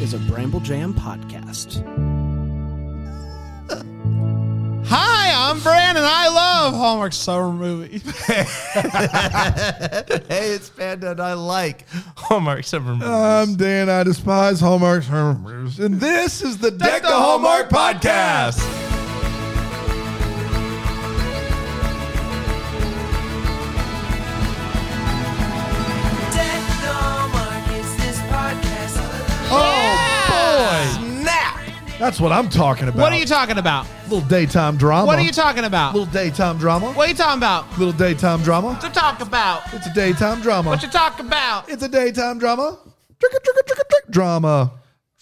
is a Bramble Jam podcast. Hi, I'm Bran, and I love Hallmark summer movies. hey, it's Panda, and I like Hallmark summer movies. I'm Dan. I despise Hallmark summer movies, and this is the Deck the Hallmark podcast. That's what I'm talking about. what are you talking about? Little daytime drama. What are you talking about? Little daytime drama. What are you talking about? Little daytime drama. What you talk about? It's a daytime drama. What you talk about? It's a daytime drama. Tricka tricka tricka trick drama.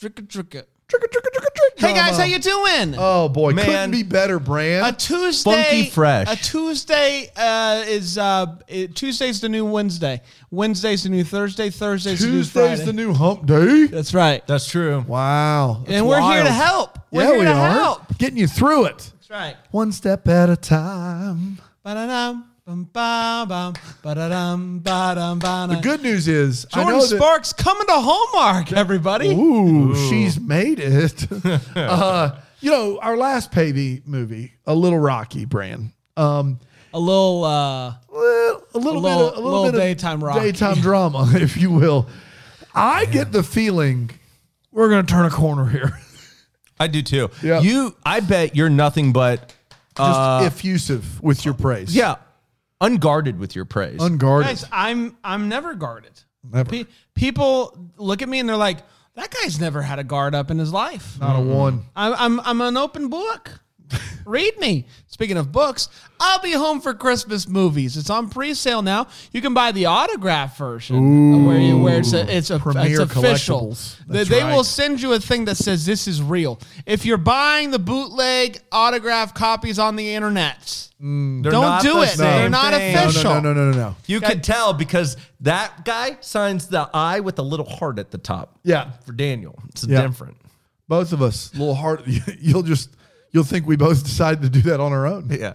Tricka tricka. Tricka tricka tricka trick. Hey guys, how you doing? Oh boy, Man. couldn't be better, Brand. a Tuesday, Funky fresh. A Tuesday uh, is uh, it, Tuesday's the new Wednesday. Wednesday's the new Thursday. Thursday's the new Tuesday's Friday. the new hump day. That's right. That's true. Wow. that's and we're here to wild. help. We're yeah, here we to are. help. Getting you through it. That's right. One step at a time. Ba-da-dum, bum, ba, bum, ba-da-dum, ba-dum, ba-dum. The good news is, I Jordan know that. Sparks coming to Hallmark, everybody. Ooh, she's made it. uh, you know, our last Paevey movie, a little rocky brand. Um, A little uh, well, a little, A little- bit, of, a little, little bit of daytime rocky. daytime drama, if you will. I get the feeling we're going to turn a corner here. I do too. Yeah. You, I bet you're nothing but, Just uh, effusive with your praise. yeah, unguarded with your praise. unguarded. guys. I'm I'm never guarded. Never. Pe- people look at me and they're like, "That guy's never had a guard up in his life." Not a one. I'm I'm I'm an open book. Read me. Speaking of books, I'll be home for Christmas movies. It's on pre-sale now. You can buy the autograph version where you where it's a, it's a Premier it's official. collectibles. They, they right. will send you a thing that says this is real. If you're buying the bootleg autograph copies on the internet, mm. They're don't do the it. They're not thing. Official. no, no, no, no, no. You can tell because that guy signs the I with a little heart at the top. Yeah. For Daniel, it's Yeah. different. Both of us, little heart. You'll just, you'll think we both decided to do that on our own. Yeah.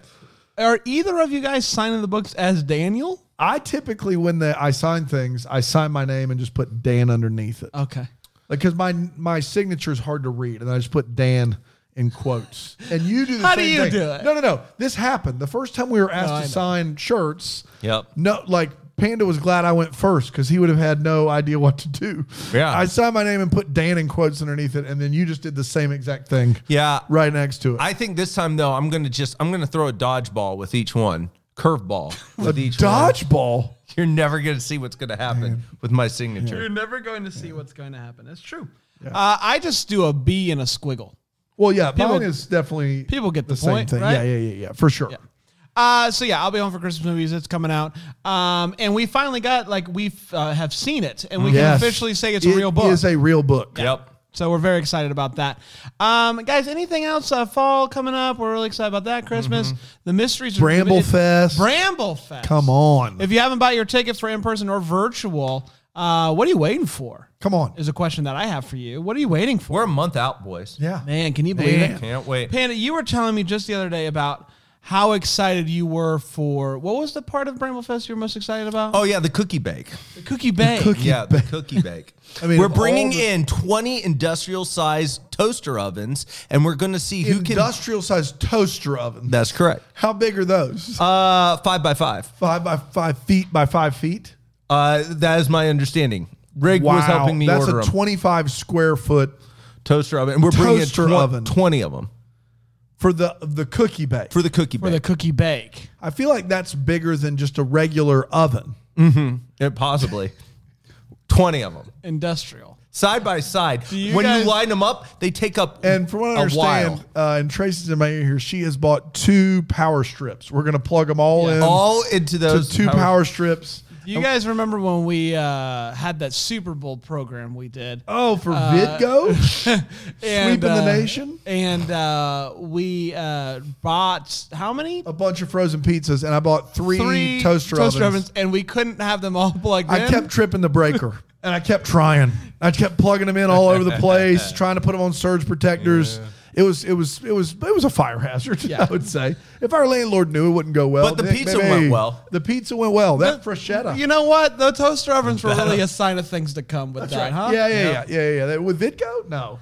Are either of you guys signing the books as Daniel? I typically, when the, I sign things, I sign my name and just put Dan underneath it. Okay. Because my my signature is hard to read, and I just put Dan in quotes. And you do the How same do you thing. do it? No, no, no. This happened the first time we were asked No, I to know. sign shirts. Yep. No, like Panda was glad I went first because he would have had no idea what to do. Yeah. I signed my name and put Dan in quotes underneath it, and then you just did the same exact thing. Yeah. right next to it. I think this time though, I'm gonna just I'm gonna throw a dodgeball with each one, curveball with each one. Dodgeball. You're never gonna see what's gonna happen with my signature. You're never going to see what's going to happen. That's true. Uh, I just do a B and a squiggle. Well, yeah, People- mine is definitely people get the same point, thing. right? Yeah, yeah, yeah, yeah, for sure. Uh, so yeah, I'll be home for Christmas movies. It's coming out, um, and we finally got like we uh, have seen it, and we Yes. can officially say it's a real book. It is a real book. Yep. so we're very excited about that. Um, guys, anything else? Uh, fall coming up. We're really excited about that. Christmas. The mysteries. are- Bramble it- Fest. Bramble Fest. Come on. If you haven't bought your tickets for in person or virtual, uh, what are you waiting for? Come on. Is a question that I have for you. What are you waiting for? We're a month out, boys. Yeah. Man, can you believe Man. it? Can't wait. Panda, you were telling me just the other day about how excited you were for what was the part of Bramble Fest you were most excited about? Oh yeah, the cookie bake. the cookie bake. cookie- Yeah, the cookie bake. I mean, we're bringing the- in 20 industrial sized toaster ovens, and we're going to see who can. Industrial sized toaster oven. That's correct. How big are those? Uh, five by five. five by five feet by five feet. Uh, that is my understanding. Rig was helping me That's order a them. 25 square foot toaster oven, and we're bringing in Toaster twen- oven. 20 of them for the the cookie bake. for the cookie bake. for bake. the cookie bake. I feel like that's bigger than just a regular oven. Mm-hmm. Yeah, possibly 20 of them Industrial. side by side. you when guys- you line them up, they take up And from what I a understand, while. uh, and Tracy's in my ear here, she has bought two power strips. We're going to plug them all in all into to those two power, strips. You guys remember when we uh, had that Super Bowl program we did? Oh, for Vidgo? And, Sweeping the uh, nation? And uh, we uh, bought how many? A bunch of frozen pizzas, and I bought three, Three toaster, ovens. and we couldn't have them all plugged in. I kept tripping the breaker, and I kept trying. I kept plugging them in all over the place, trying to put them on surge protectors. It was it was it was it was a fire hazard. I would say if our landlord knew it wouldn't go well. But the pizza maybe- went well. The pizza went well. That bruschetta. You know what? The toaster ovens were really a sign of things to come with That's that, right. huh? Yeah, yeah, yeah, yeah, yeah, That- With Vidgo, no.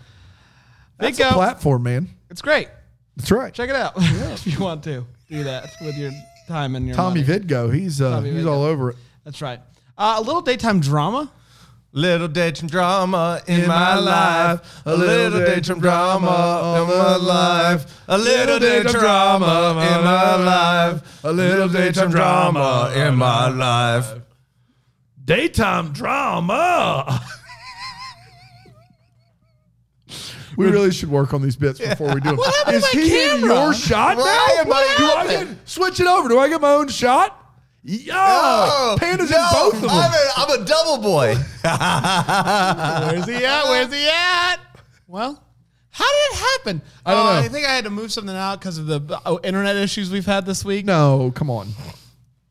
That's Vidgo. a platform, man. It's great. That's right. Check it out if you want to do that with your time and your Tommy money. Vidgo, he's uh, Tommy he's Vidgo. all over it. That's right. Uh, a little daytime drama. Little daytime drama in, my life. A little daytime drama in my life. A little daytime drama in my life. A little daytime drama in my life. Daytime drama. we really should work on these bits before we do them. happened Is to my he in your shot Why now? am I do I happened? get switch it over? Do I get my own shot? Yeah, Oh, Panda's no, in both of them. I'm a, I'm a double boy. Where's he at? Where's he at? Well, how did it happen? I don't Uh, know. I think I had to move something out because of the oh, internet issues we've had this week. no, come on.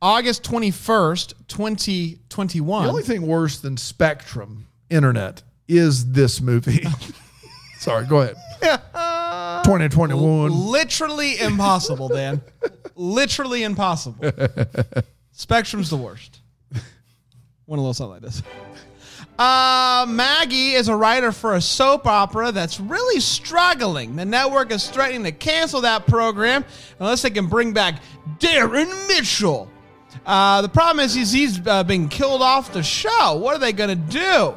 August 21st, 2021. The only thing worse than Spectrum internet is this movie. Sorry, go ahead. 2021. Literally impossible, Dan. Literally impossible. Spectrum's the worst. One a little something like this. Uh, Maggie is a writer for a soap opera that's really struggling. The network is threatening to cancel that program unless they can bring back Darren Mitchell. Uh, the problem is he's, he's uh, being killed off the show. What are they going to do?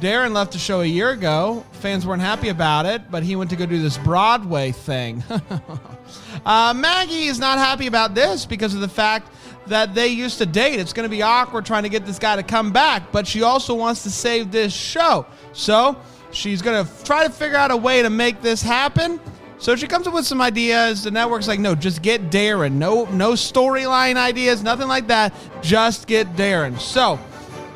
Darren left the show a year ago. Fans weren't happy about it, but he went to go do this Broadway thing. uh, Maggie is not happy about this because of the fact that they used to date. It's going to be awkward trying to get this guy to come back, but she also wants to save this show. So she's going to try to figure out a way to make this happen. So she comes up with some ideas. The network's like, no, just get Darren. No, no storyline ideas, nothing like that. Just get Darren. So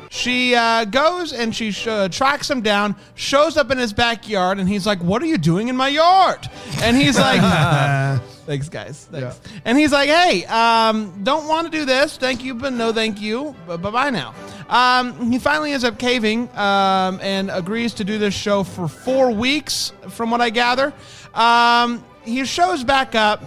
she uh, goes and she sh- uh, tracks him down, shows up in his backyard, and he's like, "What are you doing in my yard?" And he's like, "Thanks, guys. Thanks." And he's like, "Hey, um, don't want to do this. Thank you, but no, thank you. Bye bye now." Um, he finally ends up caving um, and agrees to do this show for four weeks, from what I gather. Um, he shows back up.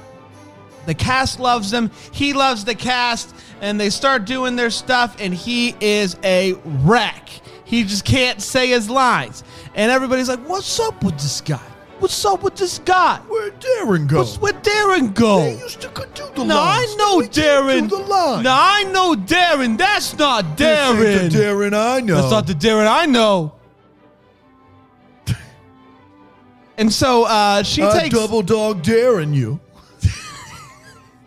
The cast loves him. He loves the cast. And they start doing their stuff, and he is a wreck. He just can't say his lines. And everybody's like, What's up with this guy? What's up with this guy? Where'd Darren go? What's where Darren go? They used to do the No, I know We Darren. Do the line. No, I know Darren. That's not This ain't Darren. the Darren I know. That's not the Darren I know. and so uh, she I takes double dog Darren you.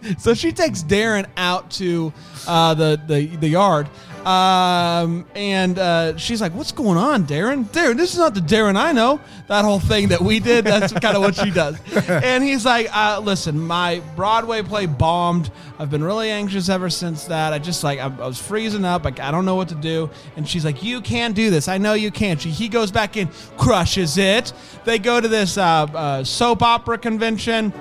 So she takes Darren out to uh, the, the the yard, um, and uh, she's like, "What's going on, Darren? Darren, this is not the Darren I know." That whole thing that we did. That's kind of what she does. And he's like, uh, "Listen, my Broadway play bombed. I've been really anxious ever since that. I just like I, I was freezing up. Like I don't know what to do." And she's like, "You can do this. I know you can." She, he goes back in, crushes it. They go to this uh, uh, soap opera convention.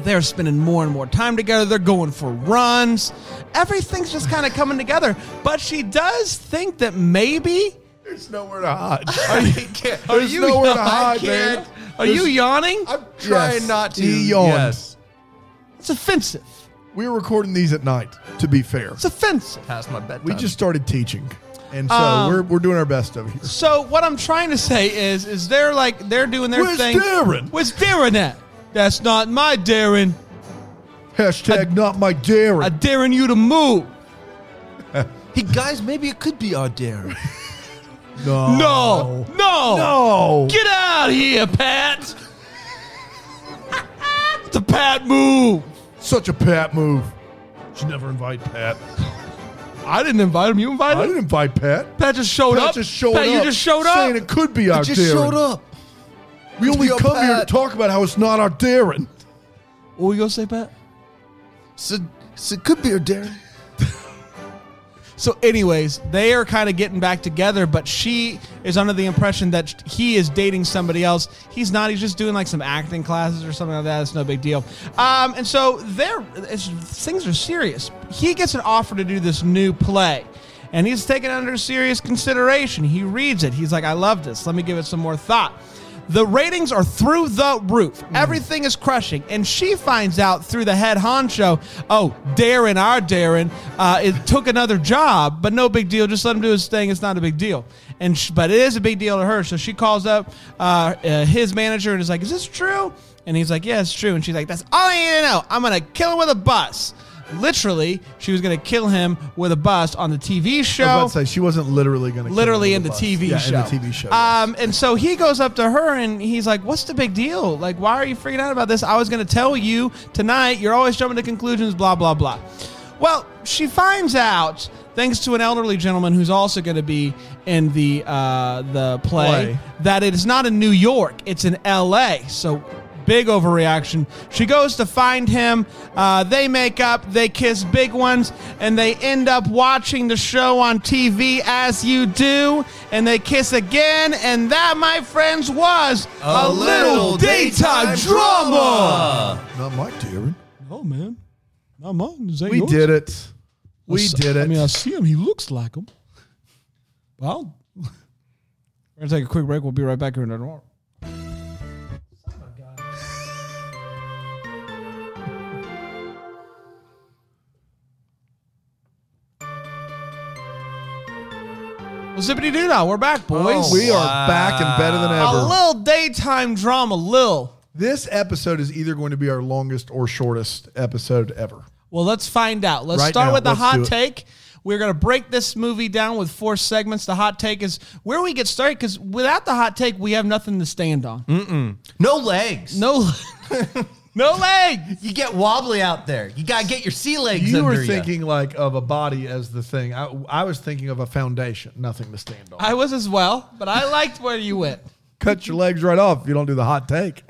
They're spending more and more time together. They're going for runs. Everything's just kind of coming together. But she does think that maybe. There's nowhere to hide. Are you, are you, nowhere to hide, can't. man. are you yawning? I'm trying Yes. not to. He yawned. Yes. It's offensive. We were recording these at night, to be fair. It's offensive. Past my bedtime. We just started teaching. And so Um, we're, we're doing our best over here. So what I'm trying to say is, is they're like they're doing their Where's thing. Darren? Where's Darren at? That's not my daring. Hashtag not my daring. I daring you to move. Hey guys, maybe it could be our daring. no. No, no, No. Get out of here, Pat. it's a Pat move. Such a Pat move. Should never invite Pat. I didn't invite him. You invited I him. didn't invite Pat. Pat just showed Pat up. just showed Pat, up. you just showed up. Saying it could be our just Darren. showed up. We only Yo, come here to talk about how it's not our Darren. What were you gonna say, Pat? So, so it could be our Darren. So, anyways, they are kind of getting back together, but she is under the impression that he is dating somebody else. He's not. He's just doing like some acting classes or something like that. It's no big deal. Um, and so they're things are serious. He gets an offer to do this new play. And he's taken under serious consideration. He reads it. He's like, I love this. Let me give it some more thought. The ratings are through the roof. Everything is crushing. And she finds out through the head honcho, oh, Darren, our Darren, uh, it took another job, but no big deal. Just let him do his thing. It's not a big deal. And sh- but it is a big deal to her. So she calls up uh, uh, his manager and is like, "Is this true?" And he's like, "Yeah, it's true." And she's like, "That's all I need to know. I'm gonna kill him with a bus." Literally, she was gonna kill him with a bus on the TV show I was about to say she wasn't literally going to literally in the TV yeah, show. In the TV show. yes. Um, and so he goes up to her and he's like, "What's the big deal? Like, why are you freaking out about this? I was going to tell you tonight. You're always jumping to conclusions. Blah blah blah." Well, she finds out thanks to an elderly gentleman who's also going to be in the uh, the play, Play. that it is not in New York; it's in L.A. So big overreaction. She goes to find him. Uh, they make up, they kiss big ones, and they end up watching the show on TV as you do. And they kiss again, and that, my friends, was a, little daytime drama. Not Mike Darren. No, man, not mine. This We yours. did it. We s- did it. I mean, I see him. He looks like him. Well, we're gonna take a quick break. We'll be right back here in a moment. Well, zippity doo dah, we're back, boys. Oh, we are back and better than ever. a little daytime drama, Lil. This episode is either going to be our longest or shortest episode ever. Well, let's find out. Let's Right start now, with the let's do hot it. take. We're going to break this movie down with four segments. The hot take is where we get started because without the hot take, we have nothing to stand on. No legs. No, no leg. You get wobbly out there. You gotta get your sea legs You under were ya. thinking like of a body as the thing. I, I was thinking of a foundation, nothing to stand on. I was as well, but I liked where you went. Cut your legs right off if you don't do the hot take.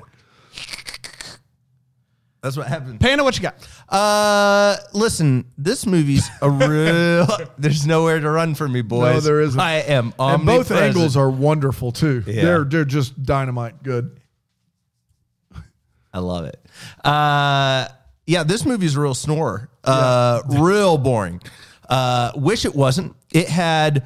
That's what happened. Panda, what you got? Uh, listen, this movie's a real. There's nowhere to run for me, boys. No, there isn't. I am And both angles are wonderful too. Yeah. They're they're just dynamite good. I love it. Uh, yeah, this movie's a real snore. Uh, real boring. Uh, wish it wasn't. It had,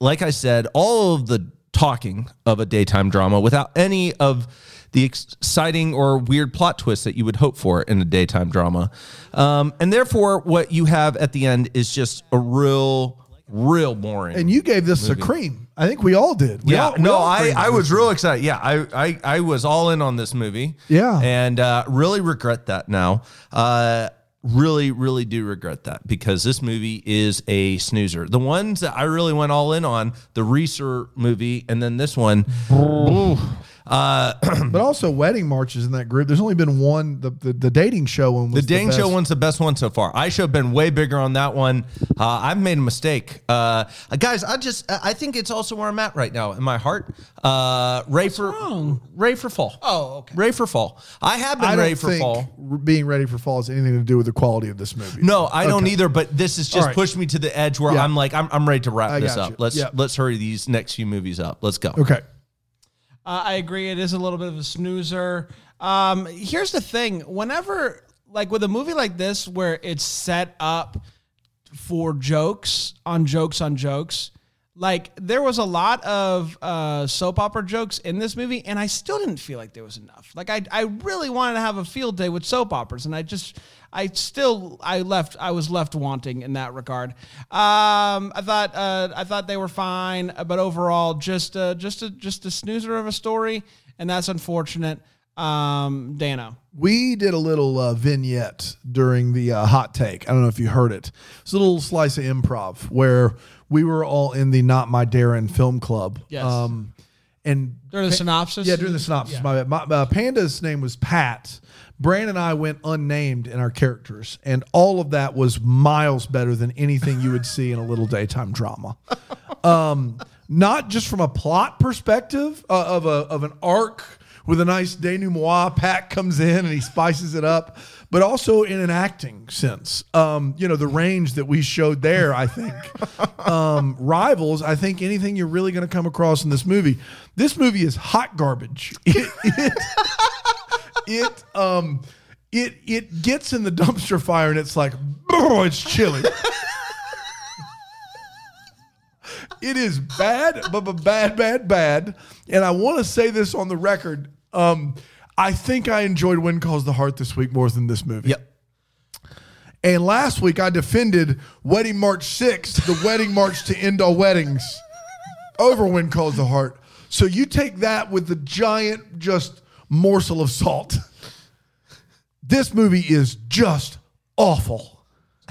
like I said, all of the talking of a daytime drama without any of the exciting or weird plot twists that you would hope for in a daytime drama. Um, and therefore, what you have at the end is just a real, real boring. And you gave this a cream. I think we all did. We Yeah, all- no, I, I was real excited. Yeah, I, I I was all in on this movie. Yeah. and uh, really regret that now. Uh, really, really do regret that because this movie is a snoozer. The ones that I really went all in on, the Reeser movie, and then this one. but also wedding marches in that group. There's only been one. The the, the dating show one was The Dang Show best. one's the best one so far. I should have been way bigger on that one. Uh, I've made a mistake, uh, guys. I just I think it's also where I'm at right now in my heart. Uh, Ray for wrong? Ray for fall. Oh, okay. Ray for fall. I have been I ready don't for think fall. being ready for fall has anything to do with the quality of this movie. No, I don't either. But this has just right. pushed me to the edge where Yeah. I'm like, I'm, I'm ready to wrap I this up. you. Let's Yeah. let's hurry these next few movies up. Let's go. Okay. Uh, I agree. It is a little bit of a snoozer. Um, here's the thing: whenever, like with a movie like this, where it's set up for jokes on jokes on jokes, like there was a lot of uh, soap opera jokes in this movie, and I still didn't feel like there was enough. Like I, I really wanted to have a field day with soap operas, and I just, I still, I left, I was left wanting in that regard. Um, I thought, uh, I thought they were fine, but overall, just, uh, just a, just a snoozer of a story, and that's unfortunate. Um, Dano. We did a little uh, vignette during the uh, hot take. I don't know if you heard it. It's a little slice of improv where we were all in the Not My Darren Film Club. Yes. Um, and During the synopsis? Yeah, during the synopsis. My bad. My, uh, Panda's name was Pat. Brand and I went unnamed in our characters, and all of that was miles better than anything you would see in a little daytime drama. Um, not just from a plot perspective uh, of a of an arc with a nice denouement. Pat comes in and he spices it up, but also in an acting sense. Um, you know, the range that we showed there, I think, um, rivals. I think anything you're really going to come across in this movie. This movie is hot garbage. It, it, it um it it gets in the dumpster fire and it's like oh it's chilly It is bad, but, but bad, bad, bad. And I want to say this on the record. Um, I think I enjoyed When Calls the Heart this week more than this movie. Yep. And last week I defended Wedding March 6, the wedding march to end all weddings, over When Calls the Heart. So you take that with the giant just morsel of salt. This movie is just awful.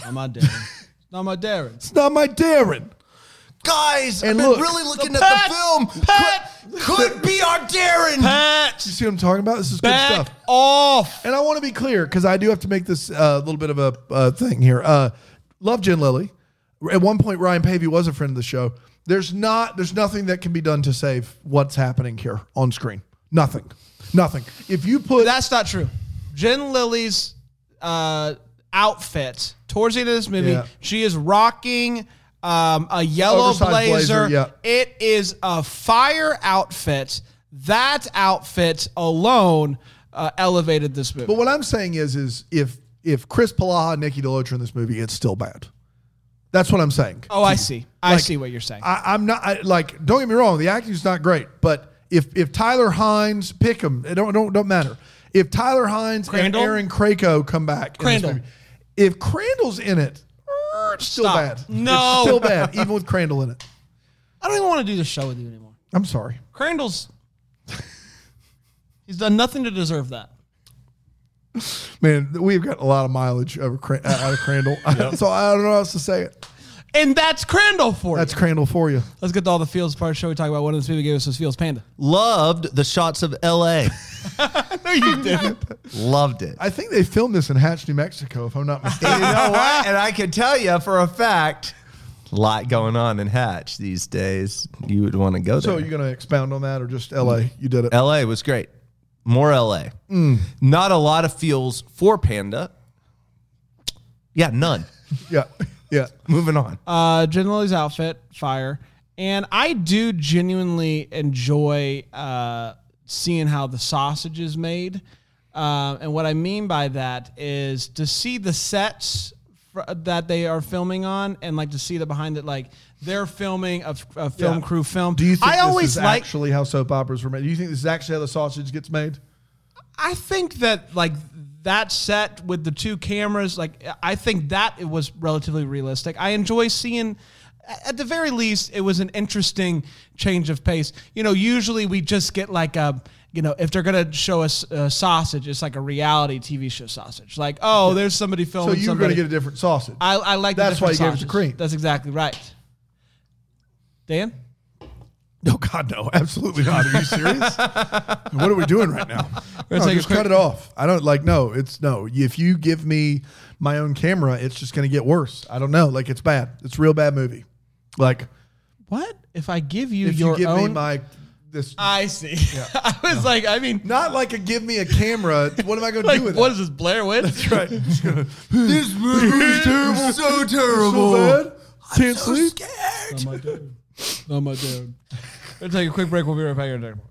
Not my Darren. Not my Darren. It's not my Darren. Guys, And I've look- been really looking The at Pat- the film. Pat- Could, could be our Darren. Pat, You see what I'm talking about? This is good stuff. off. And I want to be clear because I do have to make this a little bit of a uh, thing here. Uh, love Jen Lilley. At one point, Ryan Paevey was a friend of the show. There's not. There's nothing that can be done to save what's happening here on screen. Nothing. Nothing. If you put That's not true. Jen Lilley's uh, outfit towards the end of this movie, Yeah. she is rocking um, a yellow Oversized blazer. blazer, yeah. It is a fire outfit. That outfit alone uh, elevated this movie. But what I'm saying is, is if if Chris Polaha and Nikki DeLoach are in this movie, it's still bad. That's what I'm saying. oh, I see. I Like, see what you're saying. I, I'm not I, like. Don't get me wrong. The acting's not great, but if if Tyler Hynes pick him, it don't don't don't matter. If Tyler Hynes Crandall? and Erin Krakow come back, in this Crandall. movie, if Crandall's in it, it's still Stop. bad. No. it's still bad, even with Crandall in it. I don't even want to do this show with you anymore. I'm sorry. Crandall's. he's done nothing to deserve that. Man, we've got a lot of mileage over Cran- uh, out of Crandall, so I don't know how else to say it. And that's Crandall for you. That's you. Crandall for you. Let's get to all the Fields part of the show. We talk about what in this movie gave us this Fields Panda. Loved the shots of L.A. No, you didn't. Loved it. I think they filmed this in Hatch, New Mexico, if I'm not mistaken. you know what? And I can tell you for a fact, a lot going on in Hatch these days. You would want to go there. so you're going to expound on that, or just L.A. You did it. LA was great. More LA. Mm. Not a lot of feels for Panda. Yeah, none. yeah, yeah. Moving on. Uh, Jen Lilley's outfit, fire. And I do genuinely enjoy uh, seeing how the sausage is made. Uh, and what I mean by that is to see the sets fr- that they are filming on and like to see the behind it, like they're filming a, f- a film Yeah. crew film. Do you think I this always is like actually how soap operas were made? Do you think this is actually how the sausage gets made? I think that like that set with the two cameras, like I think that it was relatively realistic. I enjoy seeing. At the very least, it was an interesting change of pace. You know, usually we just get like a, you know, if they're gonna show us a sausage, it's like a reality TV show sausage. Like, oh, there's somebody filming. So you're gonna get a different sausage. I, I like. the That's why you gave it to sausages. Cream. That's exactly right. Dan, no, God, no, absolutely not. Are you serious? what are we doing right now? No, just quick- cut it off. I don't like. No, it's no. If you give me my own camera, it's just going to get worse. I don't know. Like it's bad. It's a real bad movie. Like what if I give you if your you give own? me my this. I see. I was like, I mean, not like a give me a camera. What am I going to like, do with what it? is this Blair Witch? That's right. this movie is terrible. So So bad. Can't sleep. Not my dad. Not my dad. We'll take a quick break. We'll be right back here in a second.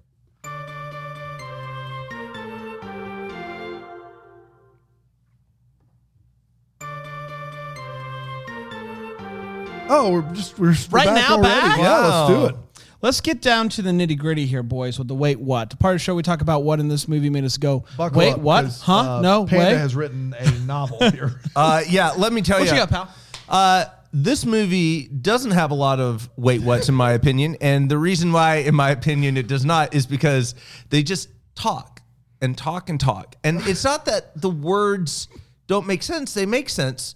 Oh, we're just we're, we're Right back now, already. back? Yeah, let's do it. Let's get down to the nitty gritty here, boys, with the wait what. The part of the show we talk about what in this movie made us go, Buckle wait, up, what? 'cause, Huh? uh, no, Panda way. has written a novel here. Uh, yeah, let me tell what you. you got, pal? Uh, this movie doesn't have a lot of wait what's in my opinion, and the reason why, in my opinion, it does not is because they just talk and talk and talk, and it's not that the words don't make sense; they make sense.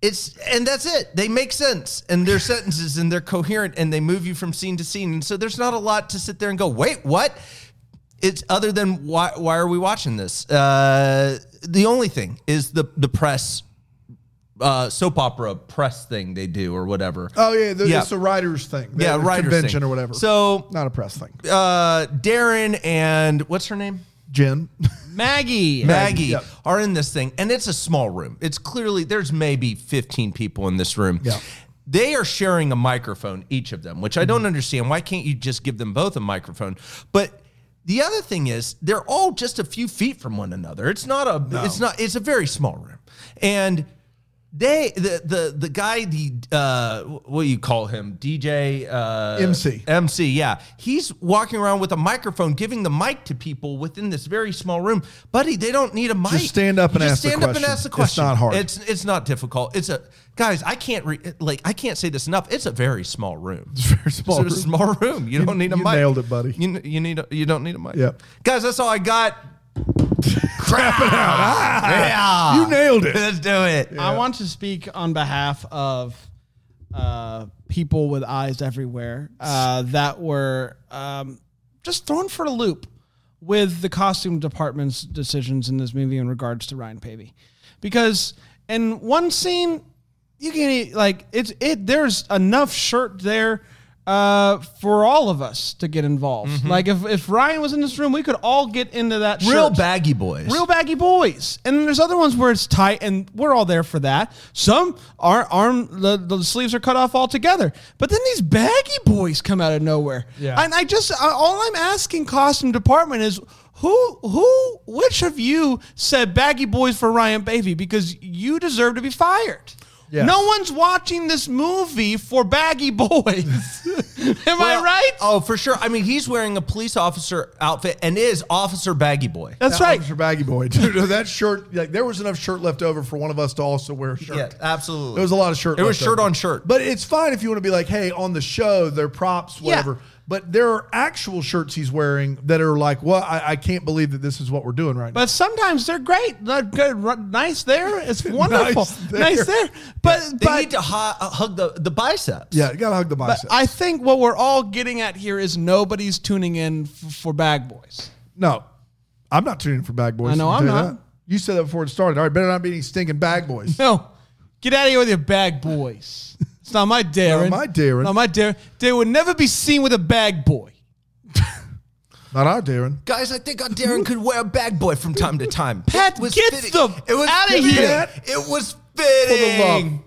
It's and that's it. They make sense, and they're sentences, and they're coherent, and they move you from scene to scene, and so there's not a lot to sit there and go, wait, what? It's other than why why are we watching this? Uh, the only thing is the the press uh, soap opera press thing they do or whatever. Oh yeah, the, Yeah. it's a writers thing. yeah, The writers convention thing. or whatever. So not a press thing. uh, Darren and what's her name? Jen. Maggie. Maggie yep. are in this thing, and it's a small room. It's clearly there's maybe 15 people in this room. Yeah. They are sharing a microphone, each of them, which I don't understand. Why can't you just give them both a microphone? But the other thing is, they're all just a few feet from one another. It's not a. It's not. It's a very small room, and they the the the guy the uh what do you call him DJ uh MC. MC yeah he's walking around with a microphone giving the mic to people within this very small room buddy they don't need a mic Just stand up and Just ask the stand up and question. ask the question It's not hard. it's it's not difficult it's a guys I can't re, like I can't say this enough it's a very small room It's very small it's a room. small room you, You- don't need a you mic nailed it, buddy. you, you need a, you don't need a mic Yep. guys that's all I got Crap it out. Ah, yeah you nailed it. let's do it I want to speak on behalf of uh, people with eyes everywhere uh, that were um, just thrown for a loop with the costume department's decisions in this movie in regards to Ryan Paevey, because in one scene you can like it's it. There's enough shirt there. Uh, for all of us to get involved. Like if, if Ryan was in this room, we could all get into that real shirt. baggy boys Real baggy boys. And then there's other ones where it's tight, and we're all there for that. Some are arm the, the sleeves are cut off altogether. But then these baggy boys come out of nowhere. Yeah. And I just I- all I'm asking costume department is who who which of you said baggy boys for Ryan Paevey because you deserve to be fired. Yes. No one's watching this movie for baggy boys. Am I right? Oh, for sure. I mean, he's wearing a police officer outfit and is Officer Baggy Boy. That's That right. Officer Baggy Boy, dude. That shirt, like there was enough shirt left over for one of us to also wear a shirt. Yeah, absolutely. There was a lot of shirt. It was shirt over. on shirt. But it's fine if you want to be like, hey, on the show, they're props, Yeah. Whatever. But there are actual shirts he's wearing that are like, well, I, I can't believe that this is what we're doing right now. But sometimes they're great. They're good, ru- nice there. It's wonderful. nice, there. there. But they but, need to hu- uh, hug the, the biceps. Yeah, you gotta hug the but. I think what we're all getting at here is nobody's tuning in f- for Bag Boys. no, I'm not tuning in for bag boys. I know I'll I'm not. that. You said that before it started. All right, better not be any stinking bag boys. No, get out of here with your Bag Boys. It's not my Darren. Not my Darren. Not my Darren. They would never be seen with a bag boy. Not our Darren. Guys, I think our Darren could wear a bag boy from time to time. Pat, was get fitting. the it was out fitting. here. It was For the love. fitting.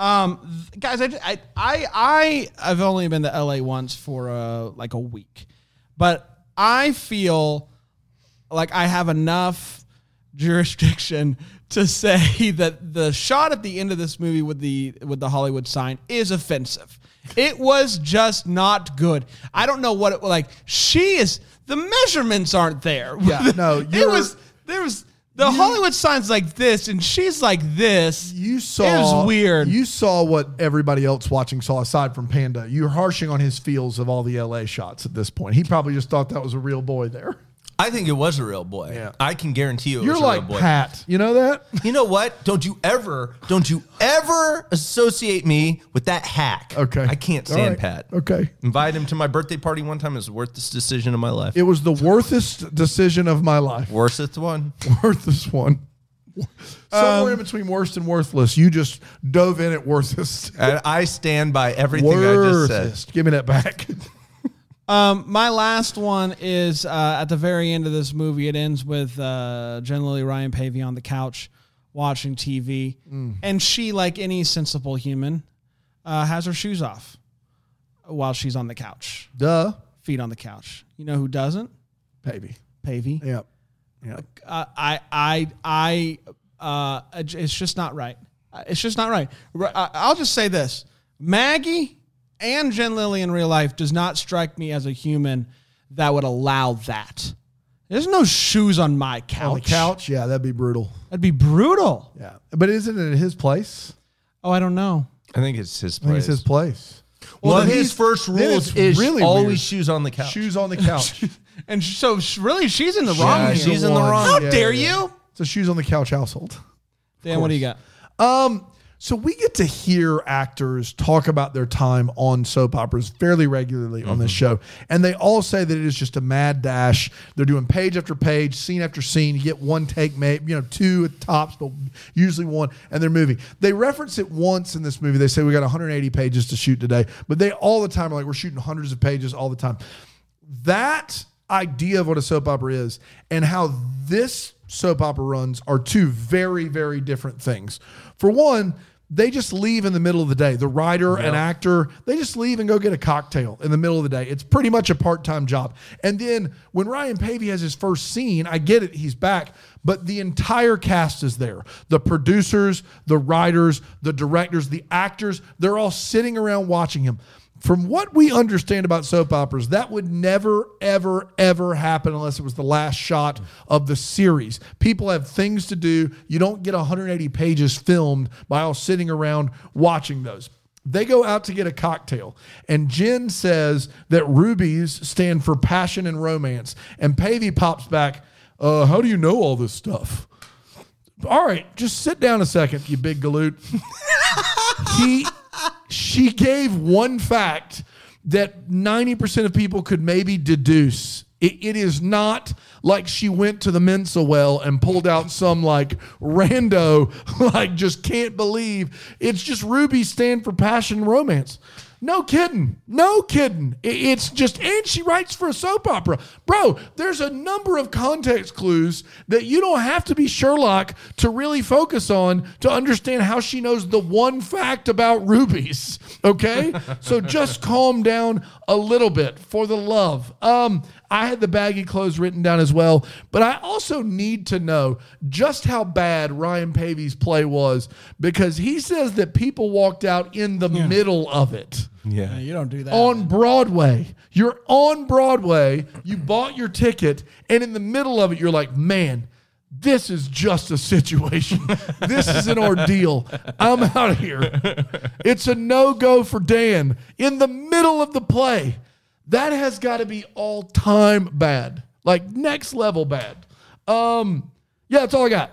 Um, guys, I, I, I, I, I've only been to LA once for uh, like a week, but I feel like I have enough jurisdiction to say that the shot at the end of this movie with the with the Hollywood sign is offensive. It was just not good. I don't know what it like. She is the measurements aren't there. Yeah, no, it was there was the Hollywood signs like this, and she's like this. You saw it was weird. You saw what everybody else watching saw aside from Panda. You're harshing on his feels of all the LA shots at this point. He probably just thought that was a real boy there. I think it was a real boy. Yeah. I can guarantee you it You're was a like real boy. Pat. You know that? You know what? Don't you ever, don't you ever associate me with that hack. Okay. I can't All stand right. Pat. Okay. Invite him to my birthday party one time. It was the worstest decision of my life. It was the worthest decision of my life. Worstest one. Worthest one. Somewhere um, in between worst and worthless. You just dove in at worthest. And I stand by everything I just said. Worthest. Give me that back. Um, my last one is uh, at the very end of this movie. It ends with uh, Jen Lilley Ryan Paevey on the couch watching TV, and she, like any sensible human, uh, has her shoes off while she's on the couch, Duh. feet on the couch. You know who doesn't? Baby. Paevey. Yep. Yep. Uh, I, I, I, uh, it's just not right. Uh, It's just not right. I'll just say this: Maggie and Jen Lilley in real life does not strike me as a human that would allow that. There's no shoes on my couch. On the couch? Yeah, that'd be brutal. That'd be brutal. Yeah. But isn't it his place? Oh, I don't know. I think it's his I think place. it's his place. One Well, his first then rules is really always weird. shoes on the couch. Shoes on the couch. And so, really, she's in the Yeah, wrong. here. she's in the wrong. How Yeah, dare yeah. you? It's a shoes on the couch household. Dan, what do you got? Um, so we get to hear actors talk about their time on soap operas fairly regularly on this mm-hmm. show, and they all say that it is just a mad dash. They're doing page after page, scene after scene. You get one take, maybe you know two at tops, but usually one, and they're moving. They reference it once in this movie. They say we got 180 pages to shoot today, but they all the time are like we're shooting hundreds of pages all the time. That idea of what a soap opera is and how this soap opera runs are two very, very different things. For one, they just leave in the middle of the day. The writer and actor, they just leave and go get a cocktail in the middle of the day. It's pretty much a part time job. And then when Ryan Paevey has his first scene, I get it, he's back, but the entire cast is there. The producers, the writers, the directors, the actors, they're all sitting around watching him. From what we understand about soap operas, that would never, ever, ever happen unless it was the last shot of the series. People have things to do. You don't get 180 pages filmed by all sitting around watching those. They go out to get a cocktail, and Jen says that rubies stand for passion and romance. And Paevey pops back, uh, How do you know all this stuff? All right, just sit down a second, you big galoot. he she gave one fact that 90% of people could maybe deduce. It, it is not like she went to the Mensa well and pulled out some like rando, like just can't believe. It's just Ruby stand for passion romance. No kidding. No kidding. It's just, and she writes for a soap opera. Bro, there's a number of context clues that you don't have to be Sherlock to really focus on to understand how she knows the one fact about rubies. Okay? so just calm down a little bit for the love. Um, I had the baggy clothes written down as well, but I also need to know just how bad Ryan Paevey's play was because he says that people walked out in the middle of it Yeah. You don't do that. on Broadway. You're on Broadway, you bought your ticket, and in the middle of it, you're like, man, this is just a situation. this is an ordeal. I'm out of here. It's a no go for Dan in the middle of the play. That has got to be all time bad, like next level bad. Um, yeah, that's all I got.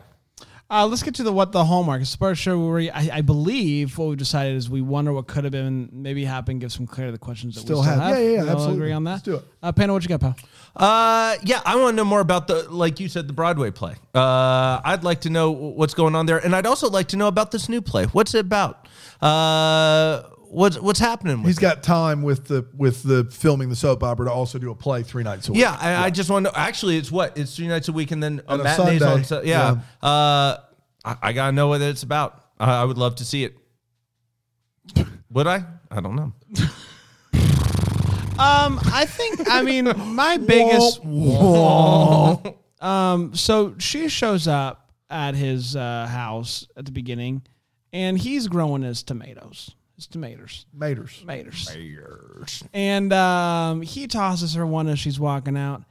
Uh, let's get to the what the hallmark. It's a part of the show where we, I, I believe what we decided is we wonder what could have been, maybe happened, give some clarity to the questions that Still we still have. have. Yeah, yeah, yeah, We all absolutely. agree on that. Let's do it. Uh, Panda, what you got, pal? Uh, yeah, I want to know more about the, like you said, the Broadway play. Uh, I'd like to know what's going on there, and I'd also like to know about this new play. What's it about? Uh, what's what's happening? With He's got time with the with the filming the soap opera to also do a play three nights a week. Yeah, I, I just want to. Actually, it's what it's three nights a week, and then a And a Sunday. on. Su- yeah, Uh, I, I gotta know what it's about. I, I would love to see it. Would I? I don't know. Um, I think, I mean, my biggest. Um, so she shows up at his uh, house at the beginning, and he's growing his tomatoes, his tomatoes, Maters. tomatoes. And um, he tosses her one as she's walking out,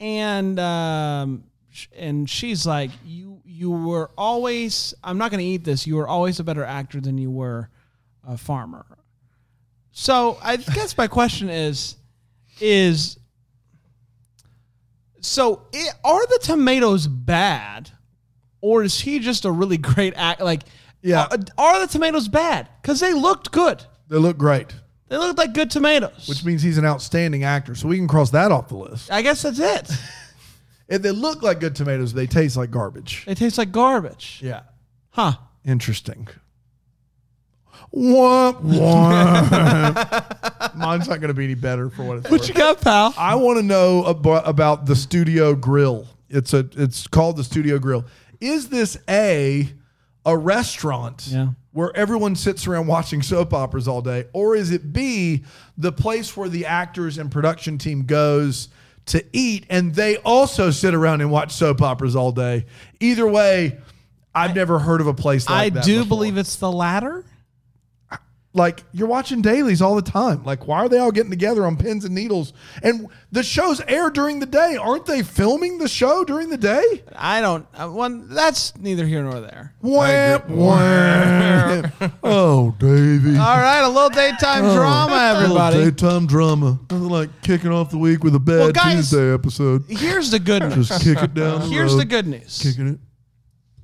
and um, sh- and she's like, "You you were always. I'm not going to eat this. You were always a better actor than you were a farmer." So I guess my question is, is so i are the tomatoes bad, or is he just a really great act? Like, Yeah. are, are the tomatoes bad? Because they looked good. They look great, They looked like good tomatoes. which means he's an outstanding actor. So we can cross that off the list. I guess that's it. If they look like good tomatoes, they taste like garbage. They taste like garbage. Yeah. Huh. Interesting. Wah. Mine's not going to be any better for what it's What worth. you got, pal? I want to know about, about the Studio Grill. It's a it's called the Studio Grill. Is this a a restaurant Yeah. where everyone sits around watching soap operas all day, or is it B the place where the actors and production team goes to eat and they also sit around and watch soap operas all day? Either way, I've never heard of a place like I that. I do before. believe it's the latter. Like you're watching dailies all the time. Like, why are they all getting together on pins and needles? And the shows air during the day. Aren't they filming the show during the day? I don't. Uh, one. That's neither here nor there. Wah, wah. oh, Davey. All right, a little daytime drama, everybody. a Daytime drama. Nothing like kicking off the week with a bad Well, guys- Tuesday episode. Here's the good news. Just kick it down the Here's road. the good news. Kicking it.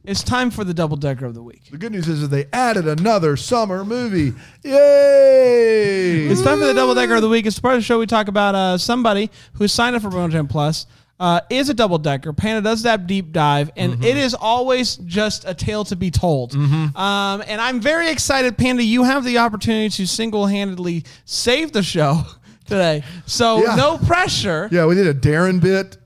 It's time for the double decker of the week. The good news is that they added another summer movie. Yay! It's time for the double decker of the week. It's part of the show we talk about uh, somebody who signed up for Bone Jam Plus. Uh, is a double decker. Panda does that deep dive, and it is always just a tale to be told. Um, and I'm very excited, Panda. You have the opportunity to single handedly save the show today. So Yeah. no pressure. Yeah, we did a Darren bit.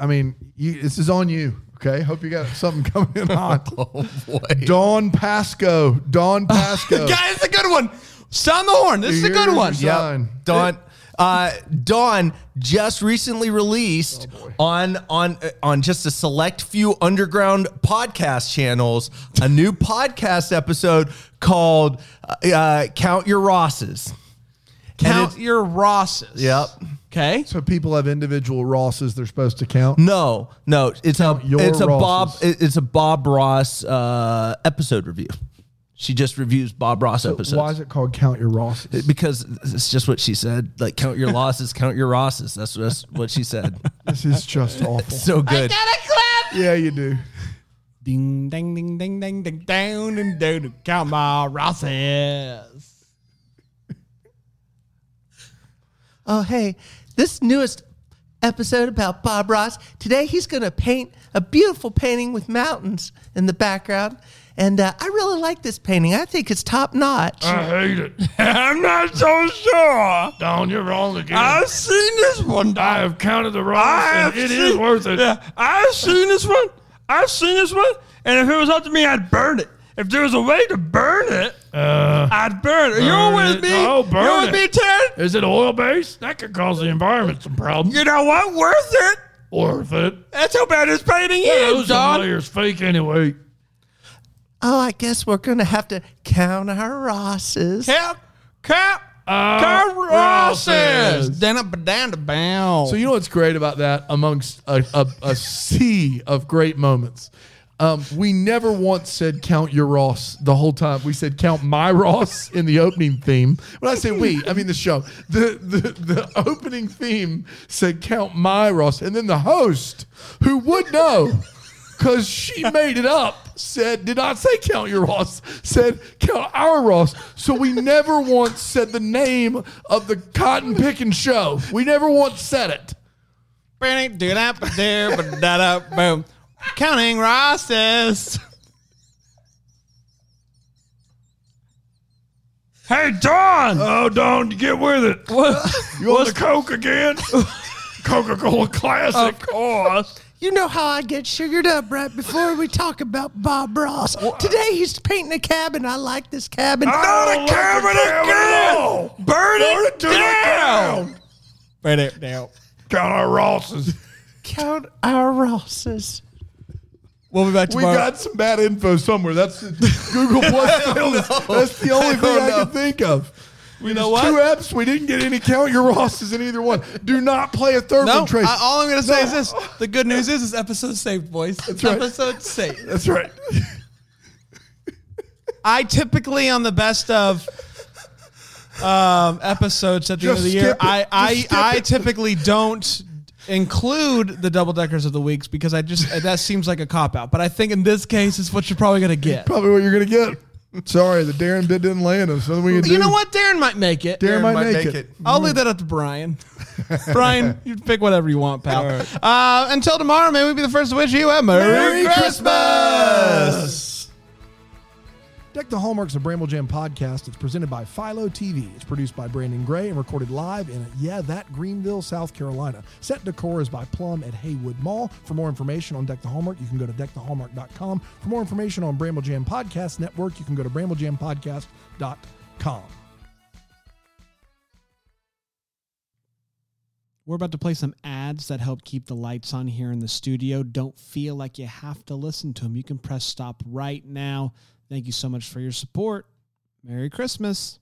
I mean, you, this is on you. Okay, hope you got something coming in hot. Oh boy. Dawn Pasco. Dawn Pasco. Guys, it's a good one. Sound the horn. This is a Here's good your one. sign. Don. Uh, Dawn just recently released on on uh, on just a select few underground podcast channels a new podcast episode called uh, uh, "Count Your Rosses." And Count it's- your Rosses. Yep. Okay. So people have individual Rosses they're supposed to count. No, no, it's a your it's a Bob Rosses. it- it's a Bob Ross uh, episode review. She just reviews Bob Ross episodes. Why is it called Count Your Rosses? because it's just what she said. Like count your losses, count your Rosses. That's, that's what she said. This is just awful. So good. Get a clap. Yeah, you do. Ding, ding, ding, ding, ding, ding, down and down. Count my Rosses. Oh, hey, this newest episode about Bob Ross. Today he's going to paint a beautiful painting with mountains in the background. And uh, I really like this painting. I think it's top notch. I hate it. I'm not so sure. Don, you're wrong again. I've seen this one. I have counted the wrongs, I have and it seen, is worth it. Yeah, I've seen this one. I've seen this one. And if it was up to me, I'd burn it. If there was a way to burn it, Uh, I'd burn it. You're burn with it. me. Oh, burn You're with it. me, Ted. is it oil based? That could cause the environment some problems. You know what? Worth it. Worth it. That's how bad this painting Yeah, is, those Don. layers fake anyway. Oh, I guess we're going to have to count our Rosses. Count, count, Uh, count Rosses. Rosses. Down up, down to bound. So you know what's great about that amongst a, a, a sea of great moments. Um, we never once said count your Ross the whole time. We said count my Ross in the opening theme. When I say we, I mean the show. The, the the opening theme said count my Ross, and then the host, who would know, because she made it up, said did not say count your Ross, said count our Ross. So we never once said the name of the cotton picking show. We never once said it. boom. Counting Rosses. Hey, Don! Oh, Don, get with it. What? You want the Coke again? Coca Cola Classic. Of course. You know how I get sugared up right before we talk about Bob Ross. Today he's painting a cabin. I like this cabin. I don't like the cabin again! all. Burn Burn it it to down. Burn it down. Count our Rosses. Count our Rosses. We'll be back tomorrow. We got some bad info somewhere. That's Google Plus. That's the only thing I can think of. you know what? Two apps. We didn't get any count your Rosses in either one. Do not play a third No, one, Trace. I, all I'm going to say No. is this. The good news is this episode saved, boys. That's right. Episode saved. That's right. I typically on the best of um, episodes at the end of the year, it. I I, I typically don't include the double deckers of the weeks because I just that seems like a cop out. But I think in this case, it's what you're probably gonna get. Probably what you're gonna get. Sorry, the Darin bid didn't land us. Nothing we can do. You know what? Darin might make it. Darin, might, might make, make it. it. I'll leave that up to Brian. Brian, you pick whatever you want, pal. Uh, until tomorrow, may we be the first to wish you a Merry, Christmas. Deck the Hallmarks of Bramble Jam podcast. It's presented by Philo TV. It's produced by Brandon Gray and recorded live in, yeah, that Greenville, South Carolina. Set decor is by Plum at Haywood Mall. For more information on Deck the Hallmark, you can go to deckthehallmark.com. For more information on Bramble Jam Podcast Network, you can go to bramblejampodcast.com. We're about to play some ads that help keep the lights on here in the studio. Don't feel like you have to listen to them. You can press stop right now. Thank you so much for your support. Merry Christmas.